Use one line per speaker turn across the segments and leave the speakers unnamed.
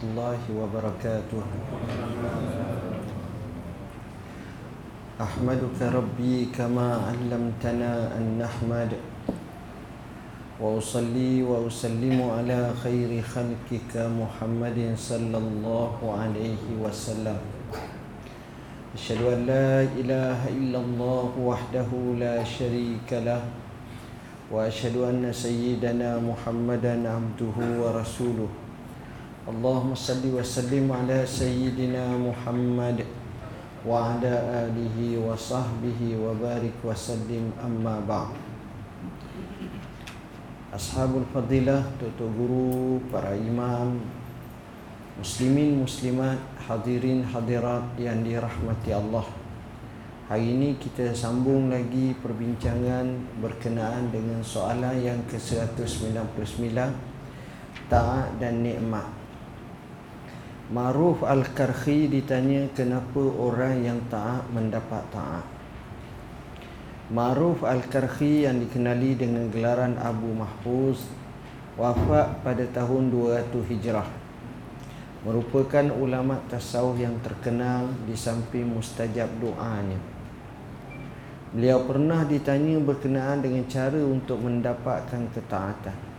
warahmatullahi وبركاته. أحمدك ربي كما علمتنا أن نحمد وأصلي وأسلم على خير خلقك محمد صلى الله عليه وسلم أشهد أن لا إله إلا الله وحده لا شريك له وأشهد أن سيدنا محمدا عبده ورسوله اللهم صل وسلم على سيدنا محمد وعلى آله وصحبه وبارك وسلم أما بعد Ashabul Fadilah, Tutu Guru, para imam, muslimin, muslimat, hadirin, hadirat yang dirahmati Allah. Hari ini kita sambung lagi perbincangan berkenaan dengan soalan yang ke-199 Ta'at dan nikmat Maruf Al-Karhi ditanya kenapa orang yang taat mendapat taat. Maruf Al-Karhi yang dikenali dengan gelaran Abu Mahfuz wafat pada tahun 200 Hijrah. Merupakan ulama tasawuf yang terkenal di samping mustajab doanya. Beliau pernah ditanya berkenaan dengan cara untuk mendapatkan ketaatan.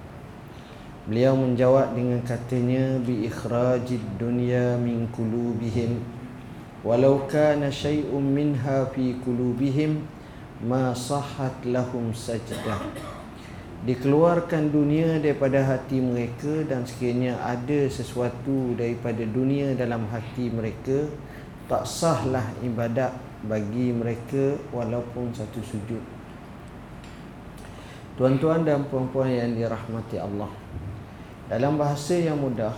Beliau menjawab dengan katanya bi ikhrajid dunya min qulubihim. Walau kana syai'un minha fi qulubihim ma sahhat lahum sajdah. Dikeluarkan dunia daripada hati mereka dan sekiranya ada sesuatu daripada dunia dalam hati mereka tak sahlah ibadat bagi mereka walaupun satu sujud. Tuan-tuan dan puan-puan yang dirahmati Allah dalam bahasa yang mudah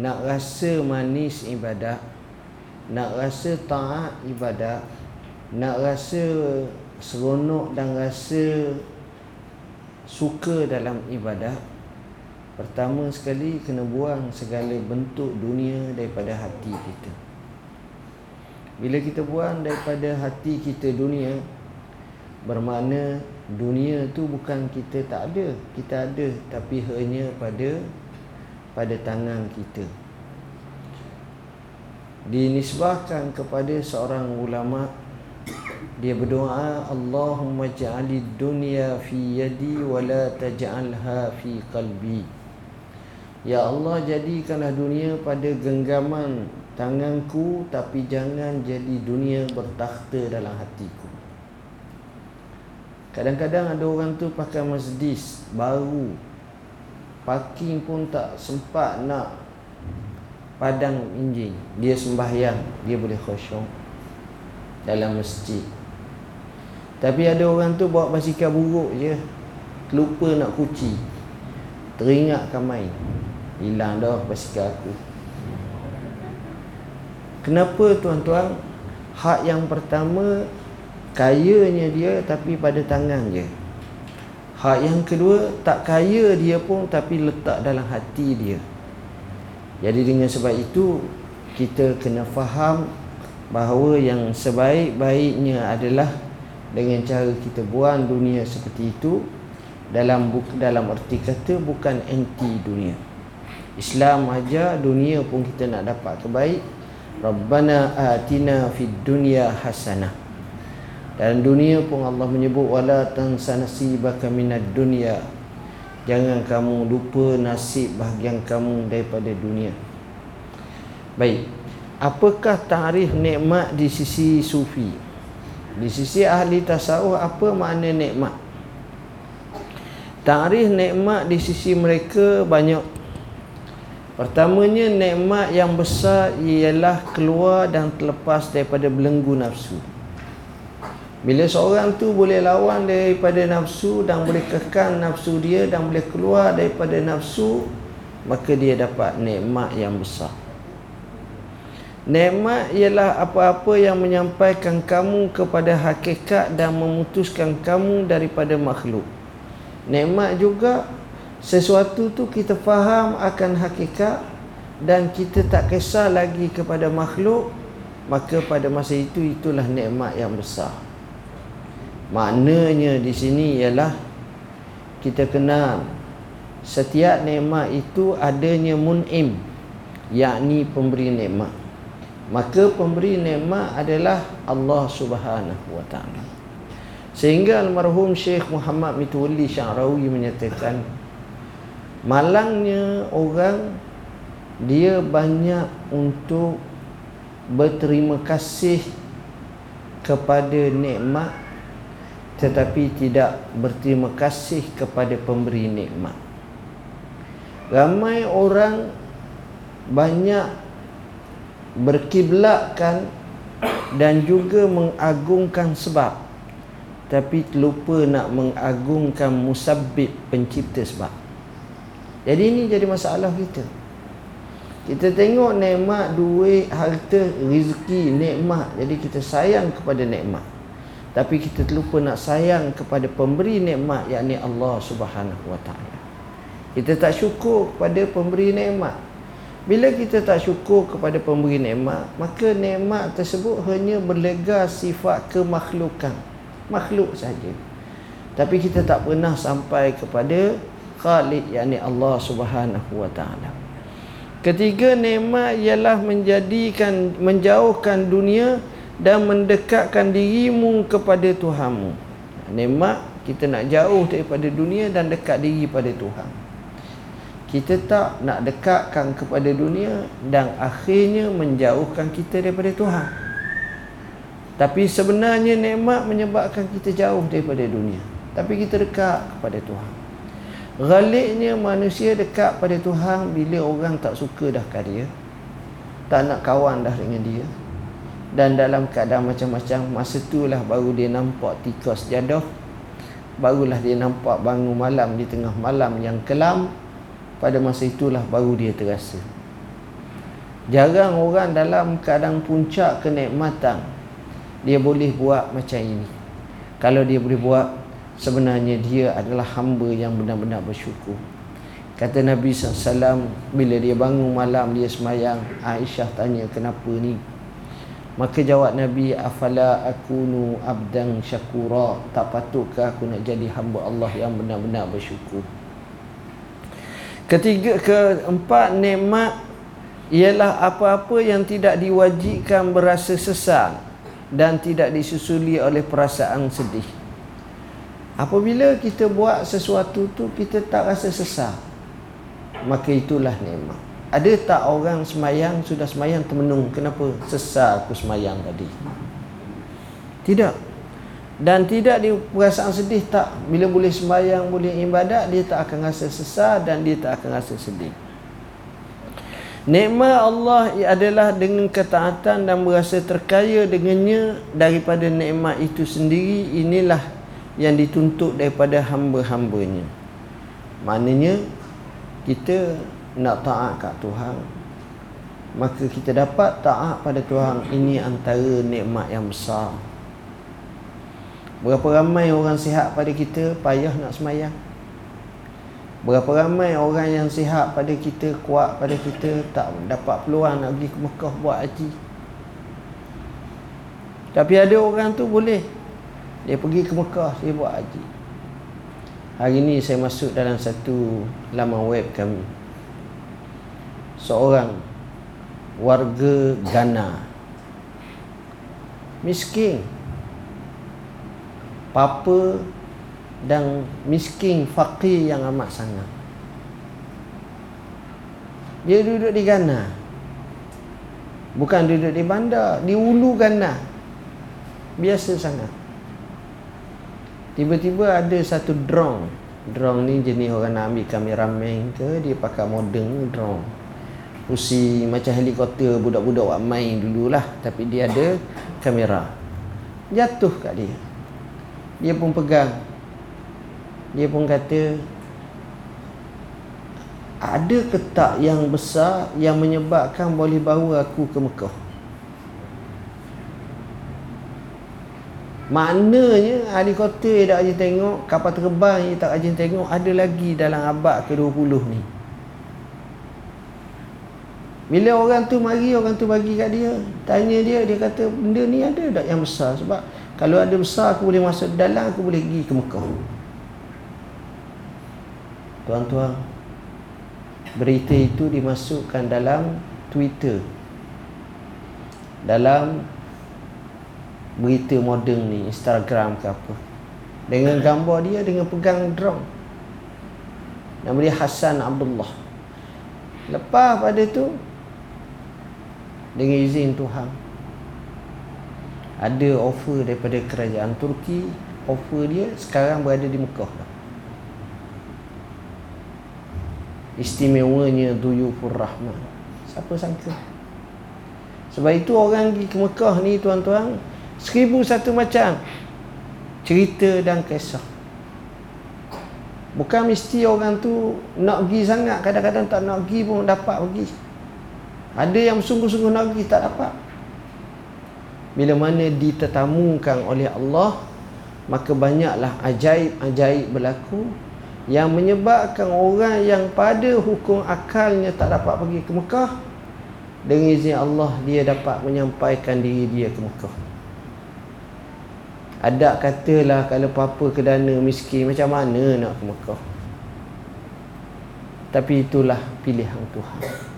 Nak rasa manis ibadat Nak rasa taat ibadat Nak rasa seronok dan rasa Suka dalam ibadat Pertama sekali kena buang segala bentuk dunia daripada hati kita. Bila kita buang daripada hati kita dunia Bermakna dunia tu bukan kita tak ada. Kita ada tapi hanya pada pada tangan kita. Dinisbahkan kepada seorang ulama dia berdoa Allahumma ja'ali dunya fi yadi wa la taj'alha fi qalbi. Ya Allah jadikanlah dunia pada genggaman tanganku tapi jangan jadi dunia bertakhta dalam hatiku Kadang-kadang ada orang tu pakai Mercedes baru. Parking pun tak sempat nak padang enjin. Dia sembahyang, dia boleh khusyuk dalam masjid. Tapi ada orang tu bawa basikal buruk je. Lupa nak kuci. Teringat main. Hilang dah basikal aku. Kenapa tuan-tuan? Hak yang pertama Kayanya dia tapi pada tangan je. Hak yang kedua Tak kaya dia pun tapi letak dalam hati dia. Jadi dengan sebab itu Kita kena faham Bahawa yang sebaik-baiknya adalah Dengan cara kita buang dunia seperti itu dalam dalam erti kata bukan anti dunia. Islam aja dunia pun kita nak dapat kebaik Rabbana atina fid dunya hasanah dan dunia pun Allah menyebut wala tansa nasibaka minad dunya. Jangan kamu lupa nasib bahagian kamu daripada dunia. Baik. Apakah tarikh nikmat di sisi sufi? Di sisi ahli tasawuf apa makna nikmat? Tarikh nikmat di sisi mereka banyak. Pertamanya nikmat yang besar ialah keluar dan terlepas daripada belenggu nafsu. Bila seorang tu boleh lawan daripada nafsu dan boleh kekang nafsu dia dan boleh keluar daripada nafsu, maka dia dapat nikmat yang besar. Nikmat ialah apa-apa yang menyampaikan kamu kepada hakikat dan memutuskan kamu daripada makhluk. Nikmat juga sesuatu tu kita faham akan hakikat dan kita tak kisah lagi kepada makhluk, maka pada masa itu itulah nikmat yang besar. Maknanya di sini ialah kita kenal setiap nikmat itu adanya mun'im. yakni pemberi nikmat maka pemberi nikmat adalah Allah Subhanahu wa taala sehingga almarhum Syekh Muhammad Mitwali Syarawi menyatakan malangnya orang dia banyak untuk berterima kasih kepada nikmat tetapi tidak berterima kasih kepada pemberi nikmat ramai orang banyak berkiblatkan dan juga mengagungkan sebab tapi lupa nak mengagungkan musabbib pencipta sebab jadi ini jadi masalah kita kita tengok nikmat duit, harta, rezeki, nikmat. Jadi kita sayang kepada nikmat. Tapi kita terlupa nak sayang kepada pemberi nikmat yakni Allah Subhanahu Wa Taala. Kita tak syukur kepada pemberi nikmat. Bila kita tak syukur kepada pemberi nikmat, maka nikmat tersebut hanya berlega sifat kemakhlukan. Makhluk saja. Tapi kita tak pernah sampai kepada Khalik yakni Allah Subhanahu Wa Taala. Ketiga nikmat ialah menjadikan menjauhkan dunia dan mendekatkan dirimu kepada Tuhanmu. Nikmat kita nak jauh daripada dunia dan dekat diri pada Tuhan. Kita tak nak dekatkan kepada dunia dan akhirnya menjauhkan kita daripada Tuhan. Tapi sebenarnya nikmat menyebabkan kita jauh daripada dunia. Tapi kita dekat kepada Tuhan. Galiknya manusia dekat pada Tuhan bila orang tak suka dah kat dia. Tak nak kawan dah dengan dia. Dan dalam keadaan macam-macam, masa itulah baru dia nampak tikus jadah. Barulah dia nampak bangun malam di tengah malam yang kelam. Pada masa itulah baru dia terasa. Jarang orang dalam keadaan puncak kenikmatan, dia boleh buat macam ini. Kalau dia boleh buat, sebenarnya dia adalah hamba yang benar-benar bersyukur kata Nabi SAW bila dia bangun malam dia semayang Aisyah tanya kenapa ni maka jawab Nabi afala akunu abdan syakura? Tak patutkah aku nak jadi hamba Allah yang benar-benar bersyukur? Ketiga keempat nikmat ialah apa-apa yang tidak diwajibkan berasa sesal dan tidak disusuli oleh perasaan sedih. Apabila kita buat sesuatu tu kita tak rasa sesal. Maka itulah nikmat Ada tak orang semayang sudah semayang termenung? Kenapa sesal aku semayang tadi? Tidak. Dan tidak di perasaan sedih tak. Bila boleh semayang boleh ibadat Dia tak akan rasa sesal dan dia tak akan rasa sedih. Nikmat Allah adalah dengan ketaatan dan merasa terkaya dengannya daripada nikmat itu sendiri. Inilah yang dituntut daripada hamba-hambanya. Maknanya kita nak taat kat Tuhan maka kita dapat taat pada Tuhan. Ini antara nikmat yang besar. Berapa ramai orang sihat pada kita payah nak semayang? Berapa ramai orang yang sihat pada kita kuat pada kita tak dapat peluang nak pergi ke Mekah buat haji? Tapi ada orang tu boleh. Dia pergi ke Mekah dia buat haji. Hari ni saya masuk dalam satu laman web kami seorang warga Ghana. Miskin. Papa dan miskin fakir yang amat sangat. Dia duduk di Ghana. Bukan duduk di bandar di ulu Ghana. Biasa sangat. Tiba-tiba ada satu drone. Drone ni jenis orang nak ambil kameraman ke Dia pakai modern drone Usi macam helikopter budak-budak buat main dululah. Tapi dia ada kamera. Jatuh kat dia. Dia pun pegang. Dia pun kata Ada ketak yang besar Yang menyebabkan boleh bawa aku ke Mekah? Maknanya ahli kota yang tak rajin tengok Kapal terbang yang tak rajin tengok Ada lagi dalam abad ke-20 ni Bila orang tu mari Orang tu bagi kat dia Tanya dia Dia kata benda ni ada tak yang besar? Sebab kalau ada besar Aku boleh masuk dalam Aku boleh pergi ke Mekah. Tuan-tuan Berita itu dimasukkan dalam Twitter. Dalam berita moden ni Instagram ke apa. Dengan gambar dia dengan pegang drone. Nama dia Hassan Abdullah. Lepas pada tu dengan izin Tuhan. Ada offer daripada kerajaan Turki offer dia sekarang berada di Mekah istimewanya Duyufur Rahman. Siapa sangka? Sebab itu orang pergi ke Mekah ni tuan-tuan seribu satu macam. Cerita dan kisah. Bukan mesti orang tu nak pergi sangat. Kadang-kadang tak nak pergi pun dapat pergi ada yang sungguh-sungguh nak pergi tak dapat. Bila mana ditetamukan oleh Allah maka banyaklah ajaib-ajaib berlaku yang menyebabkan orang yang pada hukum akalnya tak dapat pergi ke Mekah dengan izin Allah dia dapat menyampaikan diri dia ke Mekah. Ada katalah kalau dana miskin macam mana nak ke Mekah? Tapi itulah pilihan Tuhan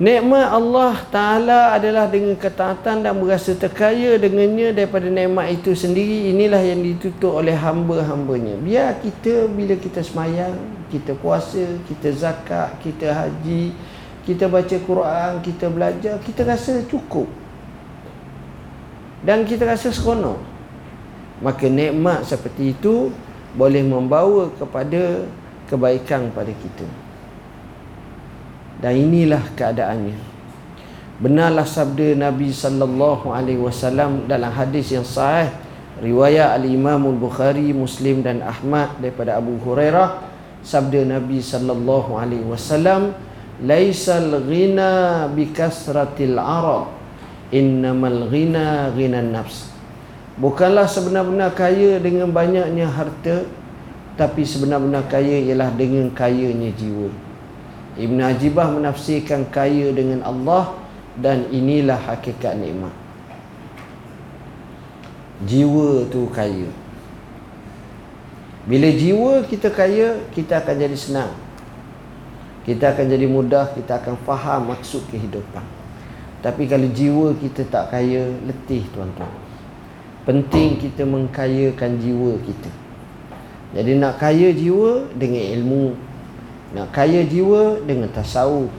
Nikmat Allah Ta'ala adalah dengan ketaatan dan berasa terkaya dengannya daripada nikmat itu sendiri. Inilah yang ditutup oleh hamba-hambanya. Biar kita bila kita semayang, kita puasa, kita zakat, kita haji, kita baca Quran, kita belajar, kita rasa cukup. Dan kita rasa seronok. Maka nikmat seperti itu boleh membawa kepada kebaikan pada kita. Dan inilah keadaannya. Benarlah sabda Nabi sallallahu alaihi wasallam dalam hadis yang sahih riwayat al-Imam al-Bukhari, Muslim dan Ahmad daripada Abu Hurairah sabda Nabi sallallahu alaihi wasallam laisal ghina bi kasratil arab innamal ghina ghina nafs bukanlah sebenar-benar kaya dengan banyaknya harta tapi sebenar-benar kaya ialah dengan kayanya jiwa Ibn Ajibah menafsirkan kaya dengan Allah dan inilah hakikat nikmat. Jiwa tu kaya. Bila jiwa kita kaya, kita akan jadi senang. Kita akan jadi mudah, kita akan faham maksud kehidupan. Tapi kalau jiwa kita tak kaya, letih tuan-tuan. Penting kita mengkayakan jiwa kita. Jadi nak kaya jiwa dengan ilmu, nak kaya jiwa dengan tasawuf.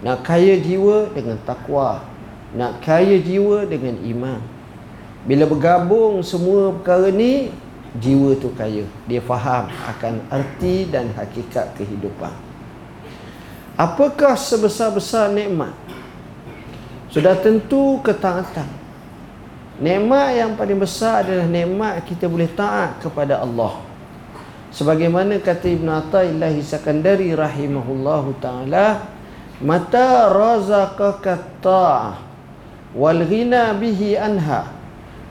Nak kaya jiwa dengan takwa. Nak kaya jiwa dengan iman. Bila bergabung semua perkara ni Jiwa tu kaya. Dia faham akan arti dan hakikat kehidupan. Apakah sebesar-besar nikmat? Sudah tentu ketaatan. Nikmat yang paling besar adalah nikmat kita boleh taat kepada Allah sebagaimana kata Ibn Atta'illah Sakandari rahimahullahu ta'ala mata razaqaka ta'ah wal ghina bihi anha.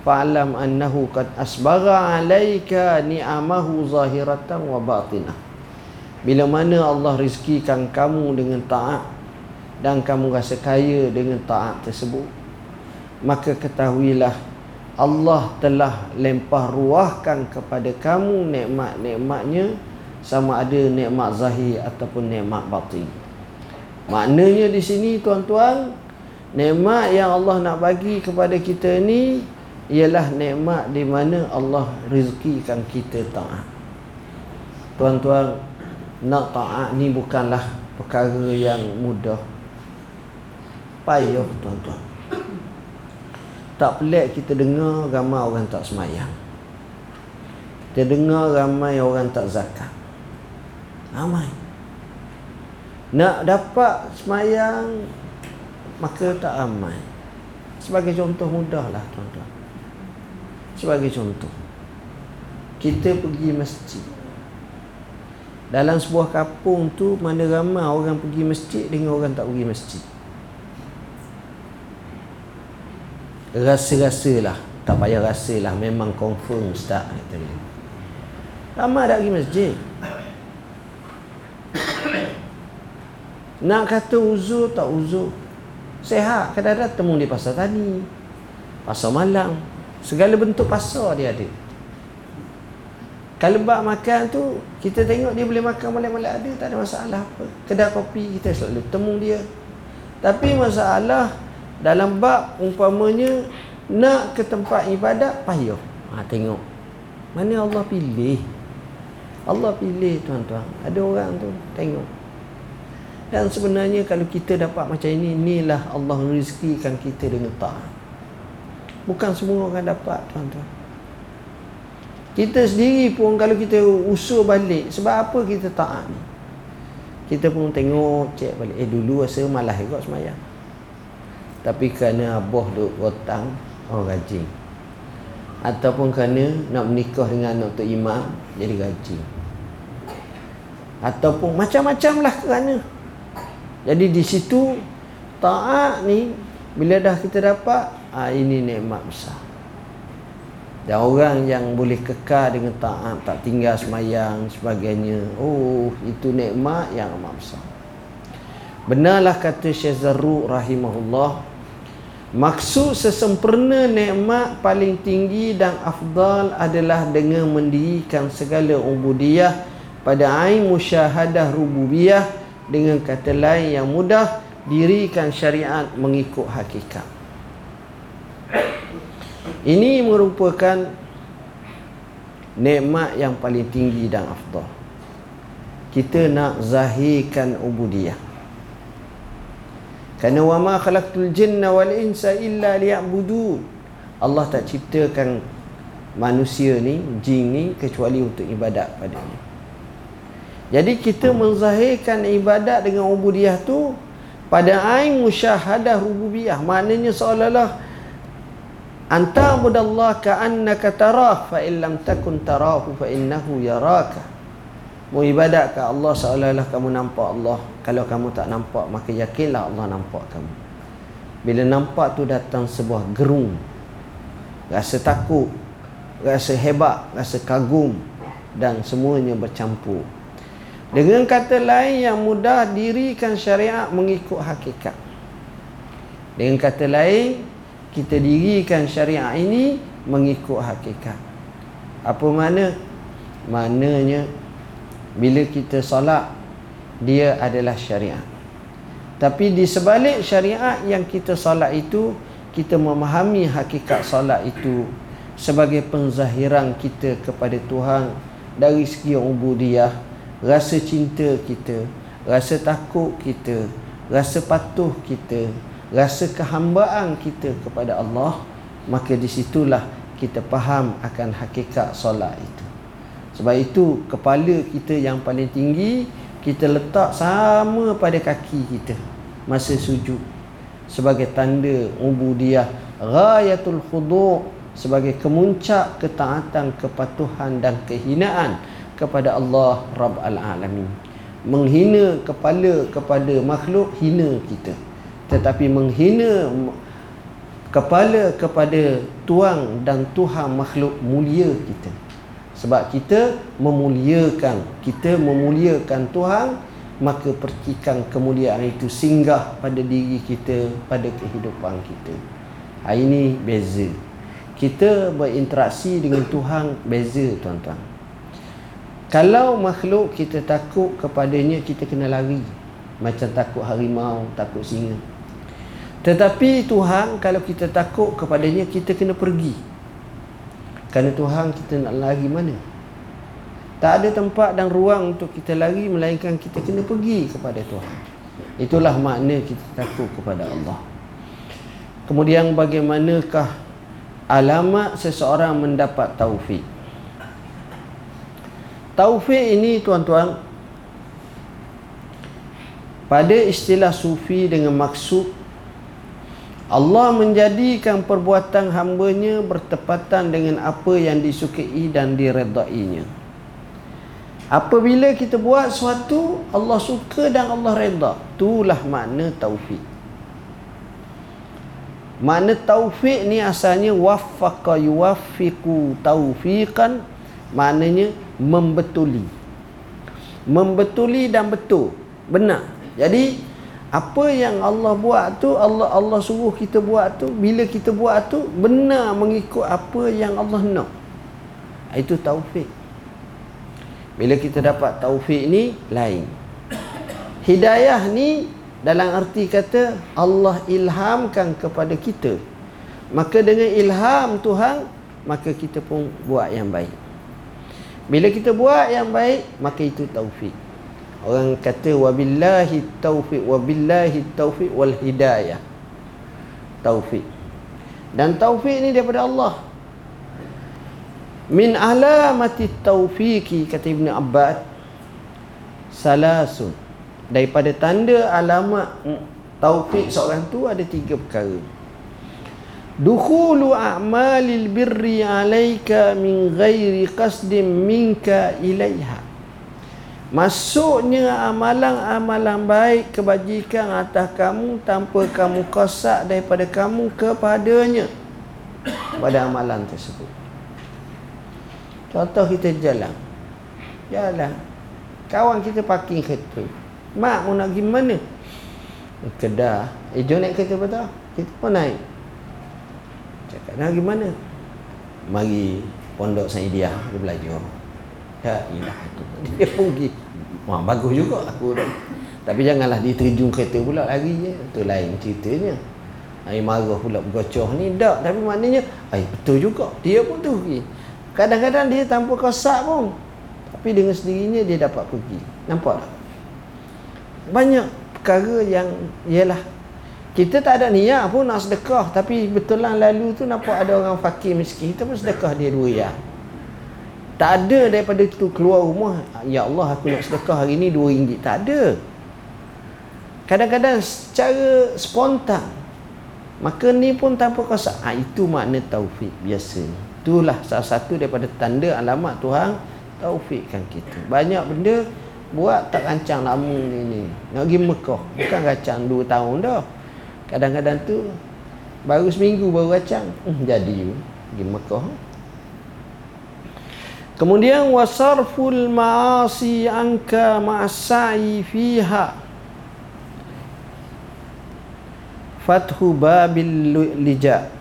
Fa'alam annahu qad asbagha alayka ni'amahu zahiratan wa batinah bila mana Allah rizkikan kamu dengan taat dan kamu rasa kaya dengan taat tersebut maka ketahuilah Allah telah lempah ruahkan kepada kamu nikmat-nikmatnya sama ada nikmat zahir ataupun nikmat batin. Maknanya di sini tuan-tuan, nikmat yang Allah nak bagi kepada kita ni ialah nikmat di mana Allah rezekikan kita taat. Tuan-tuan, nak taat ni bukanlah perkara yang mudah. Payah tuan-tuan. Tak pelik kita dengar ramai orang tak semayang. Kita dengar ramai orang tak zakat. Ramai. Nak dapat semayang, maka tak ramai. Sebagai contoh mudahlah tuan-tuan. Sebagai contoh. Kita pergi masjid. Dalam sebuah kampung tu mana ramai orang pergi masjid dengan orang tak pergi masjid. Rasa-rasa lah tak payah rasa lah memang confirm ustaz kata dia. Ramai tak pergi masjid. Nak kata uzur tak uzur. Sehat. Kadang-kadang temu di pasar tani pasar malam. Segala bentuk pasar dia ada. Kalau makan tu kita tengok dia boleh makan malai-malai ada tak ada masalah apa. Kedai kopi kita selalu temu dia. Tapi masalah dalam bab umpamanya nak ke tempat ibadat payah ha, tengok. Mana Allah pilih? Allah pilih tuan-tuan. Ada orang tu tengok. Dan sebenarnya kalau kita dapat macam ini inilah Allah rezekikan kita dengan taat. Bukan semua orang dapat tuan-tuan. Kita sendiri pun kalau kita usul balik sebab apa kita taat ni? Kita pun tengok cek balik. Eh dulu rasa malas juga semayang tapi kerana abah duk rotang oh rajin ataupun kerana nak menikah dengan anak Tok Imam jadi rajin ataupun macam-macam lah kerana jadi di situ taat ni bila dah kita dapat ha, ini nikmat besar. Dan orang yang boleh kekal dengan taat, tak tinggal semayang sebagainya. Oh, itu nikmat yang amat besar. Benarlah kata Syekh Zarruq rahimahullah. Maksud sesempurna nikmat paling tinggi dan afdal adalah dengan mendirikan segala ubudiyah pada ain musyahadah rububiyah dengan kata lain yang mudah dirikan syariat mengikut hakikat. Ini merupakan nikmat yang paling tinggi dan afdal. Kita nak zahirkan ubudiyah kerana wa ma khalaqtul jinna wal insa illa liya'budun Allah tak ciptakan manusia ni jin ni kecuali untuk ibadat padanya jadi kita menzahirkan ibadat dengan ubudiyah tu pada ain musyahadah rububiyah. Maknanya seolah-olah anta budallah ka'annaka tarah fa in lam takun tarahu fa innahu yaraka. Mu ibadat ke Allah seolah-olah kamu nampak Allah. Kalau kamu tak nampak maka yakinlah Allah nampak kamu. Bila nampak tu datang sebuah gerung. Rasa takut, rasa hebat, rasa kagum dan semuanya bercampur. Dengan kata lain yang mudah dirikan syariat mengikut hakikat. Dengan kata lain, kita dirikan syariat ini mengikut hakikat. Apa mana? Maknanya bila kita solat dia adalah syariat. Tapi di sebalik syariat yang kita solat itu, kita memahami hakikat solat itu sebagai penzahiran kita kepada Tuhan dari segi ubudiyah rasa cinta kita, rasa takut kita, rasa patuh kita, rasa kehambaan kita kepada Allah, maka di situlah kita faham akan hakikat solat itu. Sebab itu kepala kita yang paling tinggi kita letak sama pada kaki kita masa sujud sebagai tanda ubudiyah ghayatul khudu' sebagai kemuncak ketaatan kepatuhan dan kehinaan kepada Allah Rabb Al-Alamin menghina kepala kepada makhluk hina kita tetapi menghina kepala kepada tuang dan Tuhan makhluk mulia kita sebab kita memuliakan kita memuliakan Tuhan maka percikan kemuliaan itu singgah pada diri kita pada kehidupan kita. Hari ini beza. Kita berinteraksi dengan Tuhan beza tuan-tuan. Kalau makhluk kita takut kepadanya kita kena lari. Macam takut harimau takut singa. Tetapi Tuhan kalau kita takut kepadanya kita kena pergi kerana Tuhan kita nak lari mana? Tak ada tempat dan ruang untuk kita lari melainkan kita kena pergi kepada Tuhan. Itulah makna kita takut kepada Allah. Kemudian bagaimanakah alamat seseorang mendapat taufik? Taufik ini tuan-tuan pada istilah sufi dengan maksud Allah menjadikan perbuatan hambanya bertepatan dengan apa yang disukai dan diredainya. Apabila kita buat sesuatu Allah suka dan Allah reda, itulah makna taufik. Makna taufik ni asalnya waffaqa yuwaffiqu taufiqan maknanya membetuli membetuli dan betul benar jadi apa yang Allah buat tu Allah Allah suruh kita buat tu bila kita buat tu benar mengikut apa yang Allah nak. Itu taufik. Bila kita dapat taufik ni lain. Hidayah ni dalam arti kata Allah ilhamkan kepada kita. Maka dengan ilham Tuhan maka kita pun buat yang baik. Bila kita buat yang baik maka itu taufik orang kata wabillahi taufik wabillahi taufik wal hidayah. Taufik dan taufik ni daripada Allah. Min alamati taufiki kata Ibn Abbas salasun. Daripada tanda alamat taufik seorang tu ada tiga perkara. Dukhulu a'malil birri alayka min ghairi qasdin minka ilaiha masuknya amalan-amalan baik kebajikan atas kamu tanpa kamu kosak daripada kamu kepadanya pada amalan tersebut Contoh kita jalan. Jalan. Kawan kita parking kereta. Mak mau nak pergi mana? Kedah. Eh, jom naik kereta betul? Kita pun naik. Cakap nak pergi mana? Mari pondok Saidiah dia belajar. Ya ilah tu. Dia pergi. Wah, bagus juga aku dah. Tapi janganlah dia terjun kereta pula lagi je. Itu lain ceritanya. Ai marah pula bergocoh ni tak. Tapi maknanya, ai betul juga. Dia pun tu pergi. Kadang-kadang dia tanpa kosak pun. Tapi dengan sendirinya dia dapat pergi. Nampak tak? Banyak perkara yang ialah kita tak ada niat pun nak sedekah tapi betul lah lalu tu nampak ada orang fakir miskin kita pun sedekah dia dua ya. Tak ada daripada tu keluar rumah ya Allah aku nak sedekah hari ni dua ringgit. Tak ada. Kadang-kadang secara spontan maka ni pun tanpa kosak. Ha, itu makna taufik biasa. Itulah salah satu daripada tanda alamat Tuhan taufikkan kita. Banyak benda buat tak rancang lama ni ni. Nak pergi Mekah bukan rancang 2 tahun dah. Kadang-kadang tu baru seminggu baru rancang. Hmm, jadi pergi Mekah kemudian wasarful ma'asi anka ma'asai fiha. Fathu babil lijak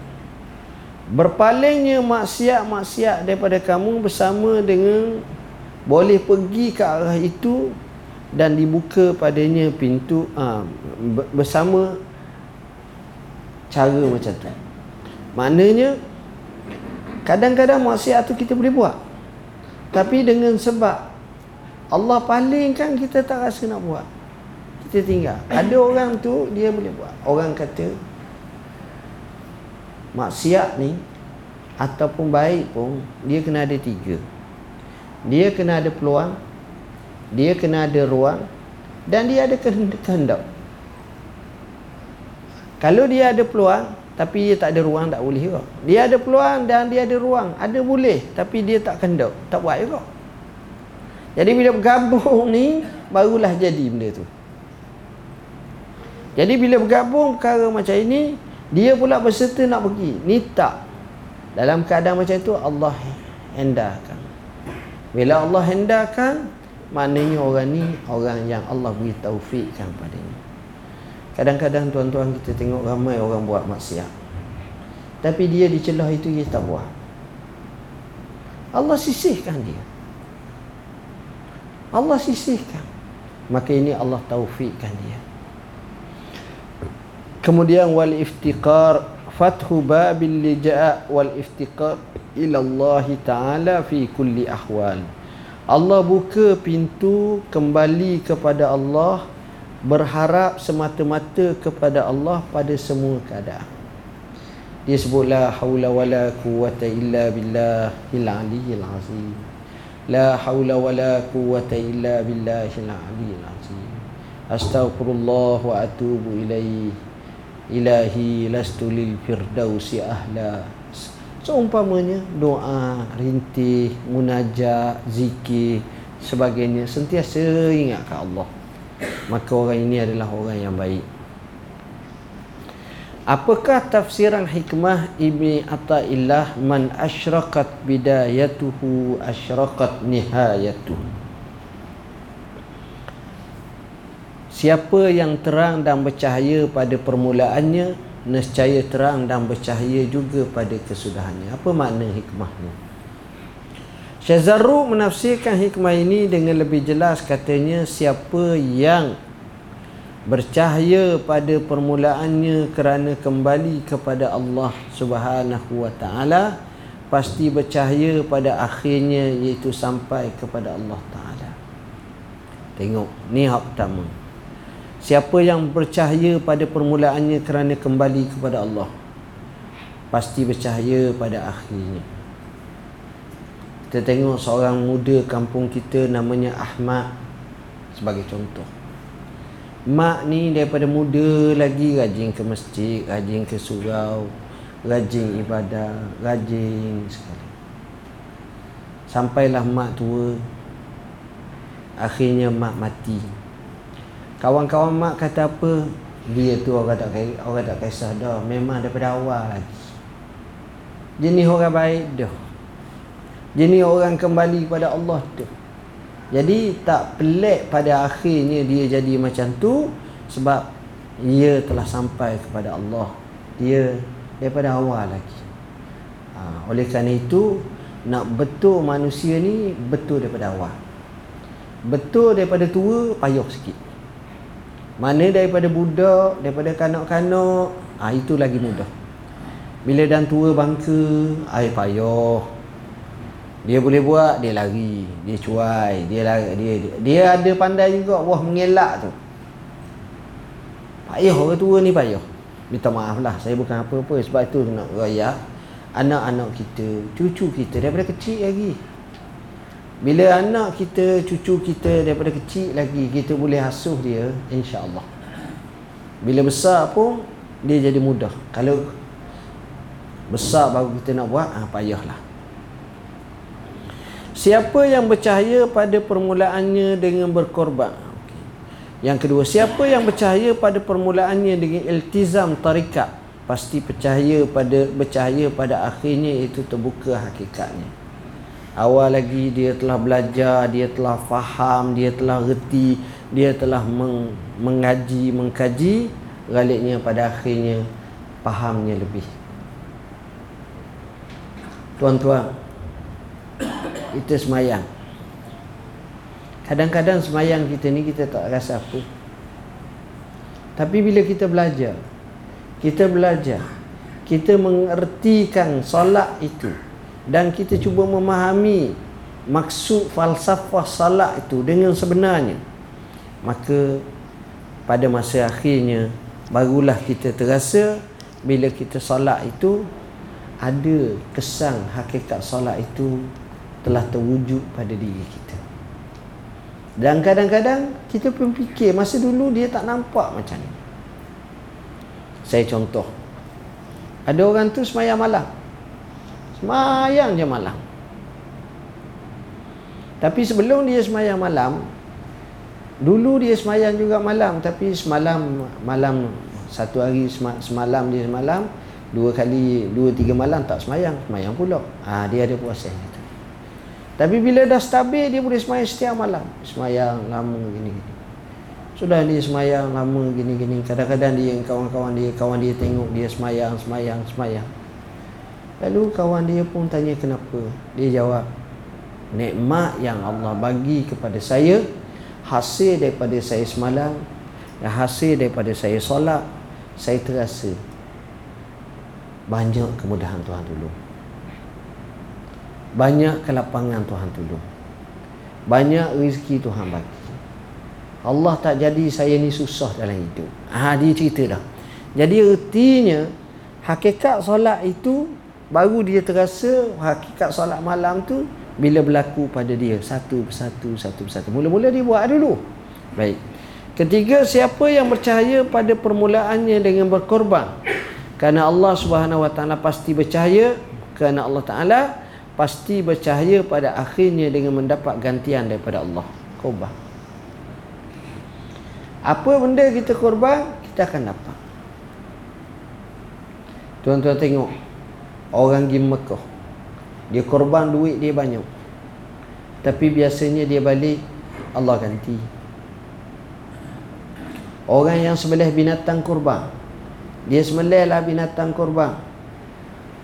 berpalingnya maksiat-maksiat daripada kamu bersama dengan boleh pergi ke arah itu dan dibuka padanya pintu ha, bersama cara macam tu. Maknanya kadang-kadang maksiat tu kita boleh buat tapi dengan sebab Allah palingkan kita tak rasa nak buat. Kita tinggal. Ada orang tu dia boleh buat. Orang kata maksiat ni ataupun baik pun dia kena ada tiga. Dia kena ada peluang dia kena ada ruang dan dia ada kehendak kalau dia ada peluang tapi dia tak ada ruang tak boleh juga. Dia ada peluang dan dia ada ruang. Ada boleh tapi dia tak kehendak tak buat juga. Jadi bila bergabung ni barulah jadi benda tu. Jadi bila bergabung perkara macam ini dia pula berserta nak pergi. Ni tak. Dalam keadaan macam itu Allah hendakan bila Allah hendakan maknanya orang ni orang yang Allah beri taufikkan padanya kadang-kadang tuan-tuan kita tengok ramai orang buat maksiat. Tapi dia di celah itu dia tak buat. Allah sisihkan dia. Allah sisihkan. Maka ini Allah taufikkan dia. Kemudian wal iftiqar fathu babil lija' wal iftiqar ila Allah taala fi kulli ahwal. Allah buka pintu kembali kepada Allah berharap semata-mata kepada Allah pada semua keadaan. Dia sebut la haula wala quwwata illa billahil aliyyil azim la haula wala quwwata illa billahil aliyyil azim astaghfirullah wa atubu ilaihi ilahi lastu lil firdausi ahla. Seumpamanya doa rintih munajat zikir sebagainya sentiasa ingat ke Allah maka orang ini adalah orang yang baik. Apakah tafsiran hikmah ibni ataillah man asyraqat bidayatuhu asyraqat nihayatuhu Siapa yang terang dan bercahaya pada permulaannya Nescaya terang dan bercahaya juga pada kesudahannya. Apa makna hikmah ni? Syazarru menafsirkan hikmah ini dengan lebih jelas katanya siapa yang bercahaya pada permulaannya kerana kembali kepada Allah Subhanahu wa taala pasti bercahaya pada akhirnya iaitu sampai kepada Allah taala. Tengok ni hak pertama. Siapa yang bercahaya pada permulaannya kerana kembali kepada Allah pasti bercahaya pada akhirnya. Kita tengok seorang muda kampung kita namanya Ahmad sebagai contoh. Mak ni daripada muda lagi rajin ke masjid, rajin ke surau, rajin ibadah, rajin sekali. Sampailah mak tua. Akhirnya mak mati. Kawan-kawan mak kata apa? Dia tu orang tak orang tak kisah dah. Memang daripada awal lagi. Jenis orang baik dah jenis orang kembali kepada Allah tu. Jadi tak pelik pada akhirnya dia jadi macam tu sebab ia telah sampai kepada Allah. Dia daripada awal lagi. Ha, oleh kerana itu nak betul manusia ni betul daripada awal. Betul daripada tua payah sikit. Mana daripada budak daripada kanak-kanak ha, itu lagi mudah. Bila dan tua bangka ai payah dia boleh buat dia lari dia cuai dia lari dia dia, dia ada pandai juga wah mengelak tu. Payah orang tua ni payah. Minta maaf lah saya bukan apa-apa sebab itu nak raya anak-anak kita cucu kita daripada kecil lagi. Bila anak kita cucu kita daripada kecil lagi kita boleh asuh dia insya-Allah. Bila besar pun dia jadi mudah. Kalau besar baru kita nak buat ah payahlah Siapa yang bercahaya pada permulaannya dengan berkorban? Yang kedua Siapa yang bercahaya pada permulaannya dengan iltizam tarikat? Pasti percaya pada bercahaya pada akhirnya itu terbuka hakikatnya. Awal lagi dia telah belajar, dia telah faham, dia telah reti Dia telah meng, mengaji, mengkaji. Galiknya pada akhirnya fahamnya lebih. Tuan-tuan kita semayang. Kadang-kadang semayang kita ni kita tak rasa apa. Tapi bila kita belajar kita belajar kita mengertikan solat itu dan kita cuba memahami maksud falsafah salat itu dengan sebenarnya maka pada masa akhirnya barulah kita terasa bila kita solat itu ada kesan hakikat solat itu telah terwujud pada diri kita. Dan kadang-kadang kita pun fikir masa dulu dia tak nampak macam ni. Saya contoh. Ada orang tu semayang malam. Semayang je malam. Tapi sebelum dia semayang malam, dulu dia semayang juga malam. Tapi semalam, malam satu hari semalam dia semalam, dua kali, dua tiga malam tak semayang, semayang pula. Ha, dia ada puasa. Tapi bila dah stabil dia boleh semayang setiap malam. Semayang lama gini-gini. Sudah dia semayang lama gini-gini. Kadang-kadang dia kawan-kawan dia, kawan dia tengok dia semayang, semayang, semayang. Lalu kawan dia pun tanya kenapa. Dia jawab, nikmat yang Allah bagi kepada saya hasil daripada saya semalam dan hasil daripada saya solat saya terasa banyak kemudahan Tuhan dulu banyak kelapangan Tuhan tolong. Banyak rezeki Tuhan bagi. Allah tak jadi saya ni susah dalam hidup. Ha, dia cerita dah. Jadi ertinya hakikat solat itu baru dia terasa hakikat solat malam tu bila berlaku pada dia. Satu persatu satu persatu. Mula-mula dia buat dulu. Baik. Ketiga siapa yang percaya pada permulaannya dengan berkorban? Kerana Allah Subhanahu Wa Taala pasti bercahaya. Kerana Allah Taala pasti bercahaya pada akhirnya dengan mendapat gantian daripada Allah. Korban apa benda kita korban kita akan dapat. Tuan-tuan tengok orang pergi Mekah dia korban duit dia banyak. Tapi biasanya dia balik Allah ganti. Orang yang sembelih binatang korban dia sembelihlah binatang korban.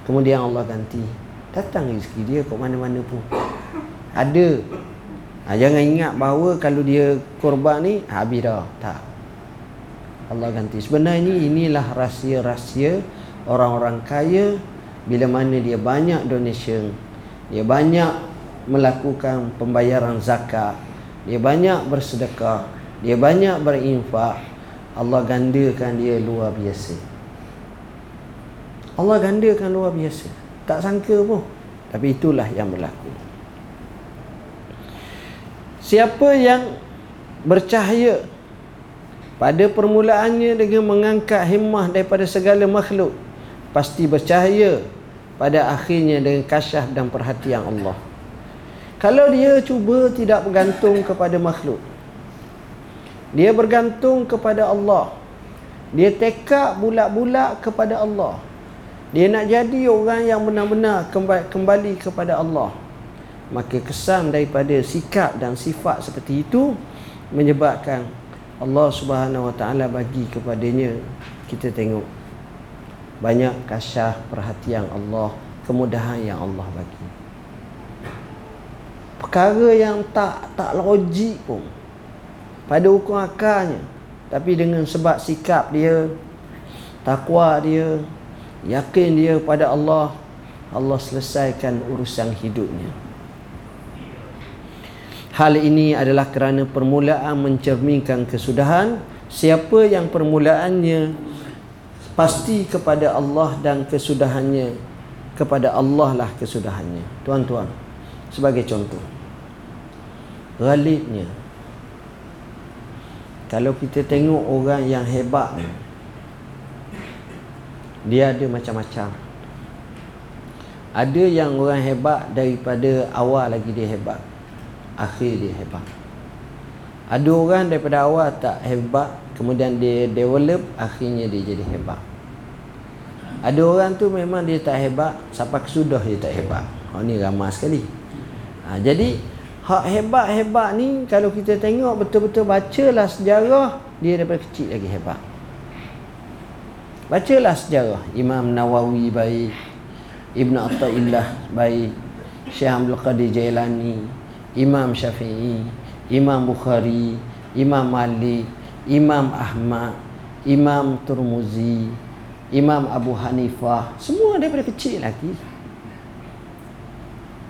Kemudian Allah ganti datang rezeki dia kat mana-mana pun. Ada. Ha, jangan ingat bahawa kalau dia korban ni habis dah. Tak. Allah ganti. Sebenarnya inilah rahsia-rahsia orang-orang kaya. Bila mana dia banyak donation dia banyak melakukan pembayaran zakat dia banyak bersedekah dia banyak berinfak Allah gandakan dia luar biasa. Allah gandakan luar biasa tak sangka pun. Tapi itulah yang berlaku. Siapa yang bercahaya pada permulaannya dengan mengangkat himmah daripada segala makhluk pasti bercahaya pada akhirnya dengan kasyaf dan perhatian Allah. Kalau dia cuba tidak bergantung kepada makhluk dia bergantung kepada Allah. Dia tekak bulat-bulat kepada Allah dia nak jadi orang yang benar-benar kembali kepada Allah. Maka kesan daripada sikap dan sifat seperti itu menyebabkan Allah Subhanahu Wa Taala bagi kepadanya. Kita tengok banyak kasyah perhatian Allah kemudahan yang Allah bagi. Perkara yang tak tak logik pun pada hukum akalnya tapi dengan sebab sikap dia takwa dia yakin dia pada Allah Allah selesaikan urusan hidupnya. Hal ini adalah kerana permulaan mencerminkan kesudahan. Siapa yang permulaannya pasti kepada Allah dan kesudahannya. Kepada Allah lah kesudahannya. Tuan-tuan sebagai contoh. Galibnya kalau kita tengok orang yang hebat dia ada macam-macam. Ada yang orang hebat daripada awal lagi dia hebat. Akhir dia hebat. Ada orang daripada awal tak hebat kemudian dia develop akhirnya dia jadi hebat. Ada orang tu memang dia tak hebat sampai kesudah dia tak hebat. Oh ni ramai sekali. Ha, jadi hak hebat-hebat ni kalau kita tengok betul-betul bacalah sejarah dia daripada kecil lagi hebat Bacalah sejarah. Imam Nawawi baik Ibn Atta'illah baik Syekh Abdul Qadir Jailani Imam Syafi'i Imam Bukhari Imam Malik Imam Ahmad Imam Turmuzi Imam Abu Hanifah. Semua daripada kecil lagi.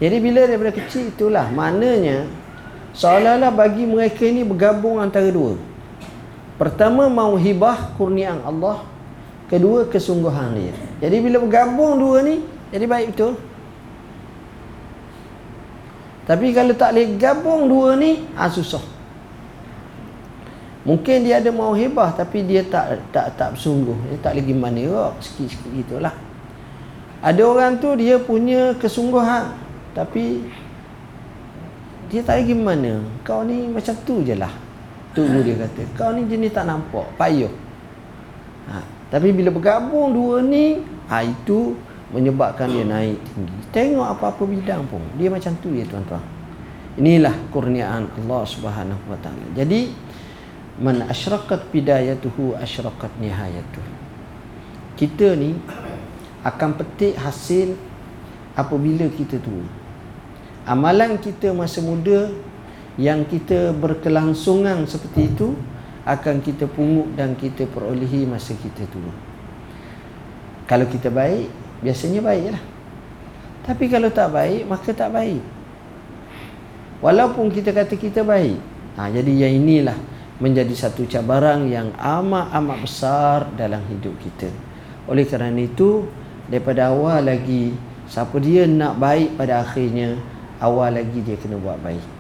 Jadi bila daripada kecil itulah Maknanya Seolah-olah bagi mereka ini bergabung antara dua. Pertama mau hibah kurniaan Allah kedua kesungguhan dia. Jadi bila bergabung dua ni jadi baik betul. Tapi kalau tak boleh gabung dua ni ah susah. Mungkin dia ada mau hebah tapi dia tak tak tak bersungguh. Dia tak lagi mana rock sikit-sikit gitulah. Ada orang tu dia punya kesungguhan tapi dia tak lagi mana. Kau ni macam tu je lah. Tu dia kata. Kau ni jenis tak nampak. Payuh. Ha. Tapi bila bergabung dua ni, ha, itu menyebabkan dia naik tinggi. Tengok apa-apa bidang pun, dia macam tu ya tuan-tuan. Inilah kurniaan Allah Subhanahu Wa Taala. Jadi man asyraqat bidayatuhu asyraqat nihayatuh. Kita ni akan petik hasil apabila kita tua. Amalan kita masa muda yang kita berkelangsungan seperti itu akan kita pungut dan kita perolehi masa kita tua. Kalau kita baik, biasanya baiklah. Tapi kalau tak baik, maka tak baik. Walaupun kita kata kita baik. Ha, jadi yang inilah menjadi satu cabaran yang amat-amat besar dalam hidup kita. Oleh kerana itu, daripada awal lagi, siapa dia nak baik pada akhirnya, awal lagi dia kena buat baik.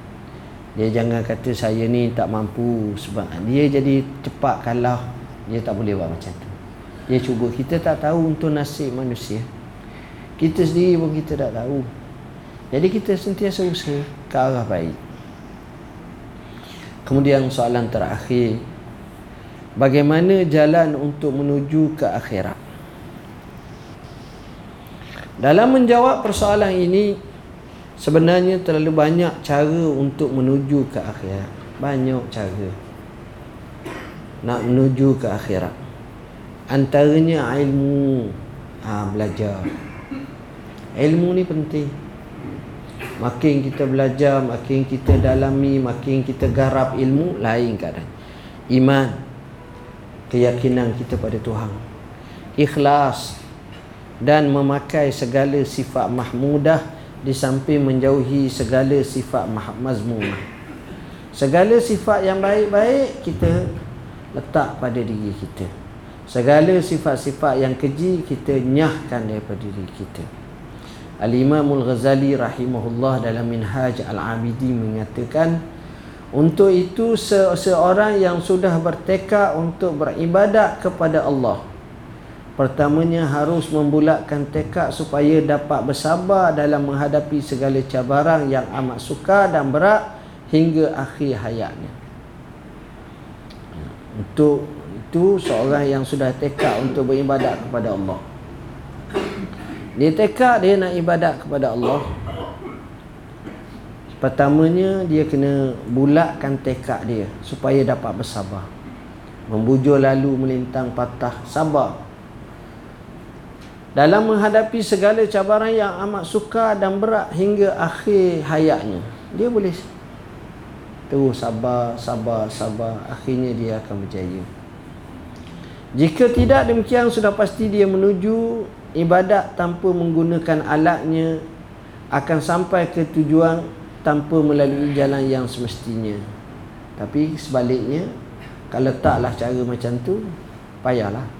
Dia jangan kata saya ni tak mampu sebab dia jadi cepat kalah. Dia tak boleh buat macam tu. Dia cuba. Kita tak tahu untuk nasib manusia. Kita sendiri pun kita tak tahu. Jadi kita sentiasa usaha ke arah baik. Kemudian soalan terakhir. Bagaimana jalan untuk menuju ke akhirat? Dalam menjawab persoalan ini, Sebenarnya terlalu banyak cara untuk menuju ke akhirat. Banyak cara. Nak menuju ke akhirat. Antaranya ilmu. Ha, belajar. Ilmu ni penting. Makin kita belajar, makin kita dalami, makin kita garap ilmu, lain keadaan. Iman, keyakinan kita pada Tuhan. Ikhlas dan memakai segala sifat mahmudah di samping menjauhi segala sifat mazmumah. Segala sifat yang baik-baik kita letak pada diri kita. Segala sifat-sifat yang keji kita nyahkan daripada diri kita. Al-Imamul Ghazali rahimahullah dalam Minhaj Al-Abidi mengatakan untuk itu seseorang yang sudah bertekad untuk beribadat kepada Allah pertamanya harus membulatkan tekad supaya dapat bersabar dalam menghadapi segala cabaran yang amat sukar dan berat hingga akhir hayatnya. Untuk itu seorang yang sudah tekad untuk beribadat kepada Allah. Dia tekad dia nak ibadat kepada Allah. Pertamanya dia kena bulatkan tekad dia Supaya dapat bersabar. Membujur lalu melintang patah Sabar Dalam menghadapi segala cabaran yang amat sukar dan berat Hingga akhir hayatnya Dia boleh Terus sabar, sabar, sabar Akhirnya dia akan berjaya Jika tidak demikian sudah pasti dia menuju ibadat tanpa menggunakan alatnya akan sampai ke tujuan tanpa melalui jalan yang semestinya. Tapi sebaliknya, kalau taklah cara macam tu, payahlah.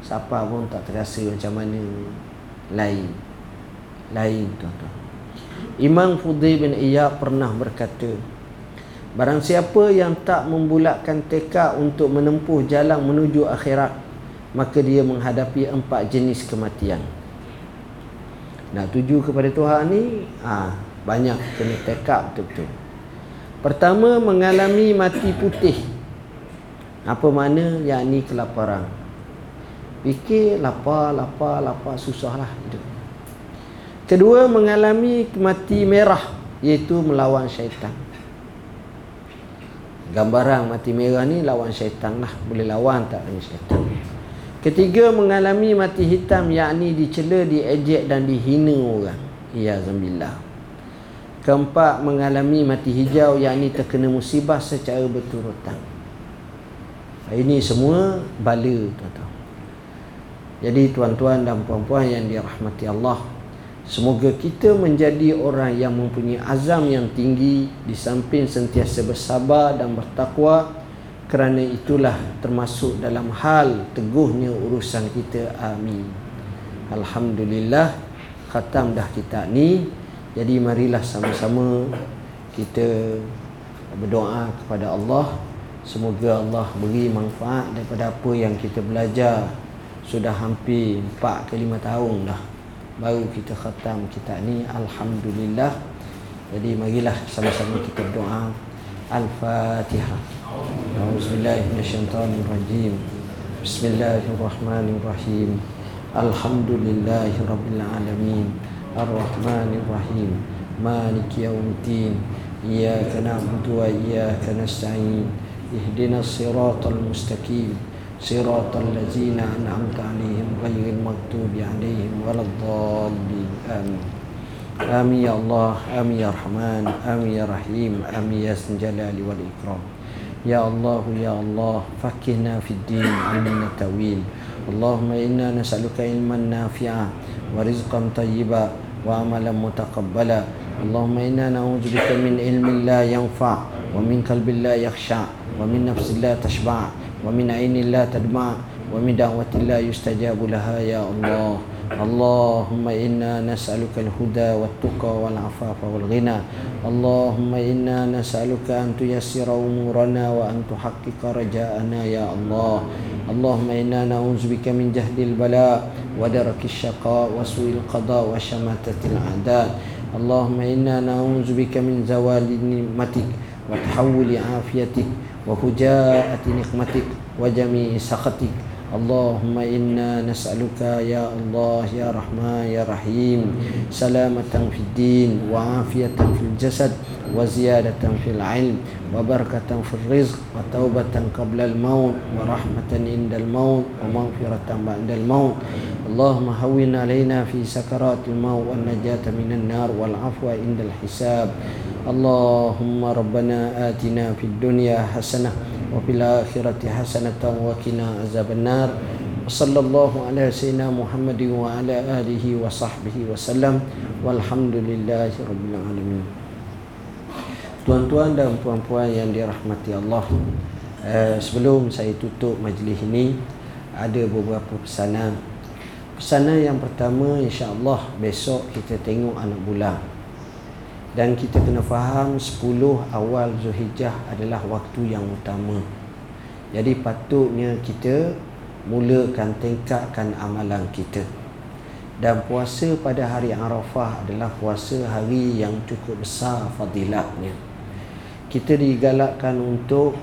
Siapa pun tak terasa macam mana. Lain. Lain tuan-tuan. Imam Fudhi bin Iyad pernah berkata, Barang siapa yang tak membulatkan tekad untuk menempuh jalan menuju akhirat, maka dia menghadapi empat jenis kematian. Nak tuju kepada Tuhan ni ha, banyak kena tekap betul-betul. Pertama mengalami mati putih. Apa mana yakni kelaparan fikir lapar lapar lapar susah lah hidup kedua mengalami mati merah iaitu melawan syaitan gambaran mati merah ni lawan syaitan lah boleh lawan tak dengan syaitan Ketiga mengalami mati hitam yakni dicela, diejek dan dihina orang. Ya zambillah. Keempat mengalami mati hijau yakni terkena musibah secara berturutan. Ini semua bala tuan-tuan. Jadi tuan-tuan dan puan-puan yang dirahmati Allah, semoga kita menjadi orang yang mempunyai azam yang tinggi di samping sentiasa bersabar dan bertakwa. Kerana itulah termasuk dalam hal teguhnya urusan kita. Amin. Alhamdulillah khatam dah kita ni. Jadi marilah sama-sama kita berdoa kepada Allah. Semoga Allah beri manfaat daripada apa yang kita belajar sudah hampir 4 ke 5 tahun dah baru kita khatam kita ni. Alhamdulillah. Jadi marilah sama-sama kita doa al-fatihah auzubillahi minasyaitonir rajim bismillahirrahmanirrahim alhamdulillahirabbil alamin. Arrahmanirrahim. مالك yaumiddin. Iyyaka na'budu wa iyyaka nasta'in. Ihdinas siratal mustaqim. صراط الذين أنعمت عليهم غير المغضوب عليهم ولا الضالين. آمين. آمين يا الله آمين يا رحمن آمين يا رحيم آمين يا الجلال والإكرام. يا الله يا الله فكهنا في الدين علمنا التأويل. اللهم إنا نسألك علما نافعا ورزقا طيبا وعملا متقبلا. اللهم إنا نعوذ بك من علم لا ينفع ومن قلب لا يخشع ومن نفس لا تشبع. ومن عين لا تدمع ومن دعوة لا يستجاب لها يا الله اللهم إنا نسألك الهدى والتقى والعفاف والغنى اللهم إنا نسألك أن تيسر أمورنا وأن تحقق رجاءنا يا الله اللهم إنا نعوذ بك من جهد البلاء ودرك الشقاء وسوء القضاء وشماتة الأعداء اللهم إنا نعوذ بك من زوال نعمتك وتحول عافيتك وفجاءة نقمتك وجميع سخطك اللهم إنا نسألك يا الله يا رحمن يا رحيم سلامة في الدين وعافية في الجسد وزيادة في العلم وبركة في الرزق وتوبة قبل الموت ورحمة عند الموت ومغفرة بعد الموت اللهم هون علينا في سكرات الموت والنجاة من النار والعفو عند الحساب اللهم ربنا آتنا في الدنيا حسنة وفي الآخرة حسنة وقنا عذاب النار وصلى الله على سيدنا محمد وعلى آله وصحبه وسلم والحمد لله رب العالمين Tuan-tuan dan puan-puan yang dirahmati Allah uh, Sebelum saya tutup majlis ini Ada beberapa pesanan Pesanan yang pertama insya-Allah besok kita tengok anak bulan. Dan kita kena faham 10 awal Zulhijjah adalah waktu yang utama. Jadi patutnya kita mulakan tingkatkan amalan kita. Dan puasa pada hari Arafah adalah puasa hari yang cukup besar fadilatnya. Kita digalakkan untuk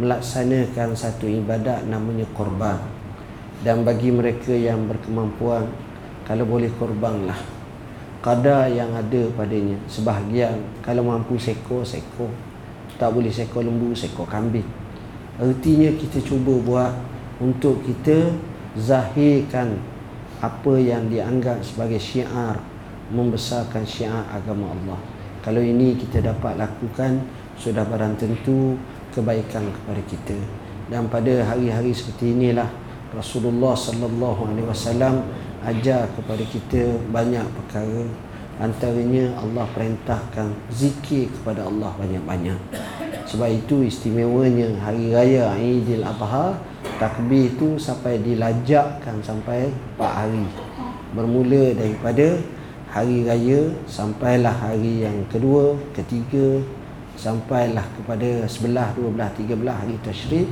melaksanakan satu ibadat namanya korban dan bagi mereka yang berkemampuan kalau boleh korbanlah kadar yang ada padanya. Sebahagian kalau mampu seko seko. Tak boleh seko lembu seko kambing. Artinya kita cuba buat untuk kita zahirkan apa yang dianggap sebagai syiar membesarkan syiar agama Allah. Kalau ini kita dapat lakukan sudah barang tentu kebaikan kepada kita. Dan pada hari-hari seperti inilah Rasulullah sallallahu alaihi wasallam ajar kepada kita banyak perkara. Antaranya Allah perintahkan zikir kepada Allah banyak-banyak. Sebab itu istimewanya hari raya Aidil Adha takbir itu sampai dilajakkan sampai 4 hari. Bermula daripada hari raya sampailah hari yang kedua ketiga sampailah kepada 11 12 13 hari tasyrik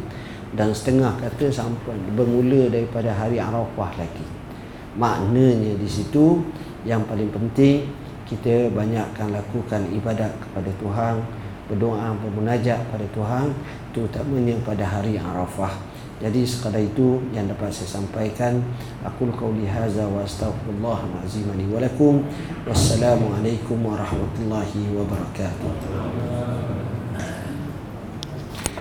dan setengah kata sampai bermula daripada hari Arafah lagi. Maknanya di situ yang paling penting kita banyakkan lakukan ibadat kepada Tuhan, berdoa, bermunajat pada Tuhan terutamanya pada hari Arafah. Jadi sekadar itu yang dapat saya sampaikan. Aku qauli hadza wa astaghfirullah azim li wa lakum. Wassalamualaikum warahmatullahi wabarakatuh.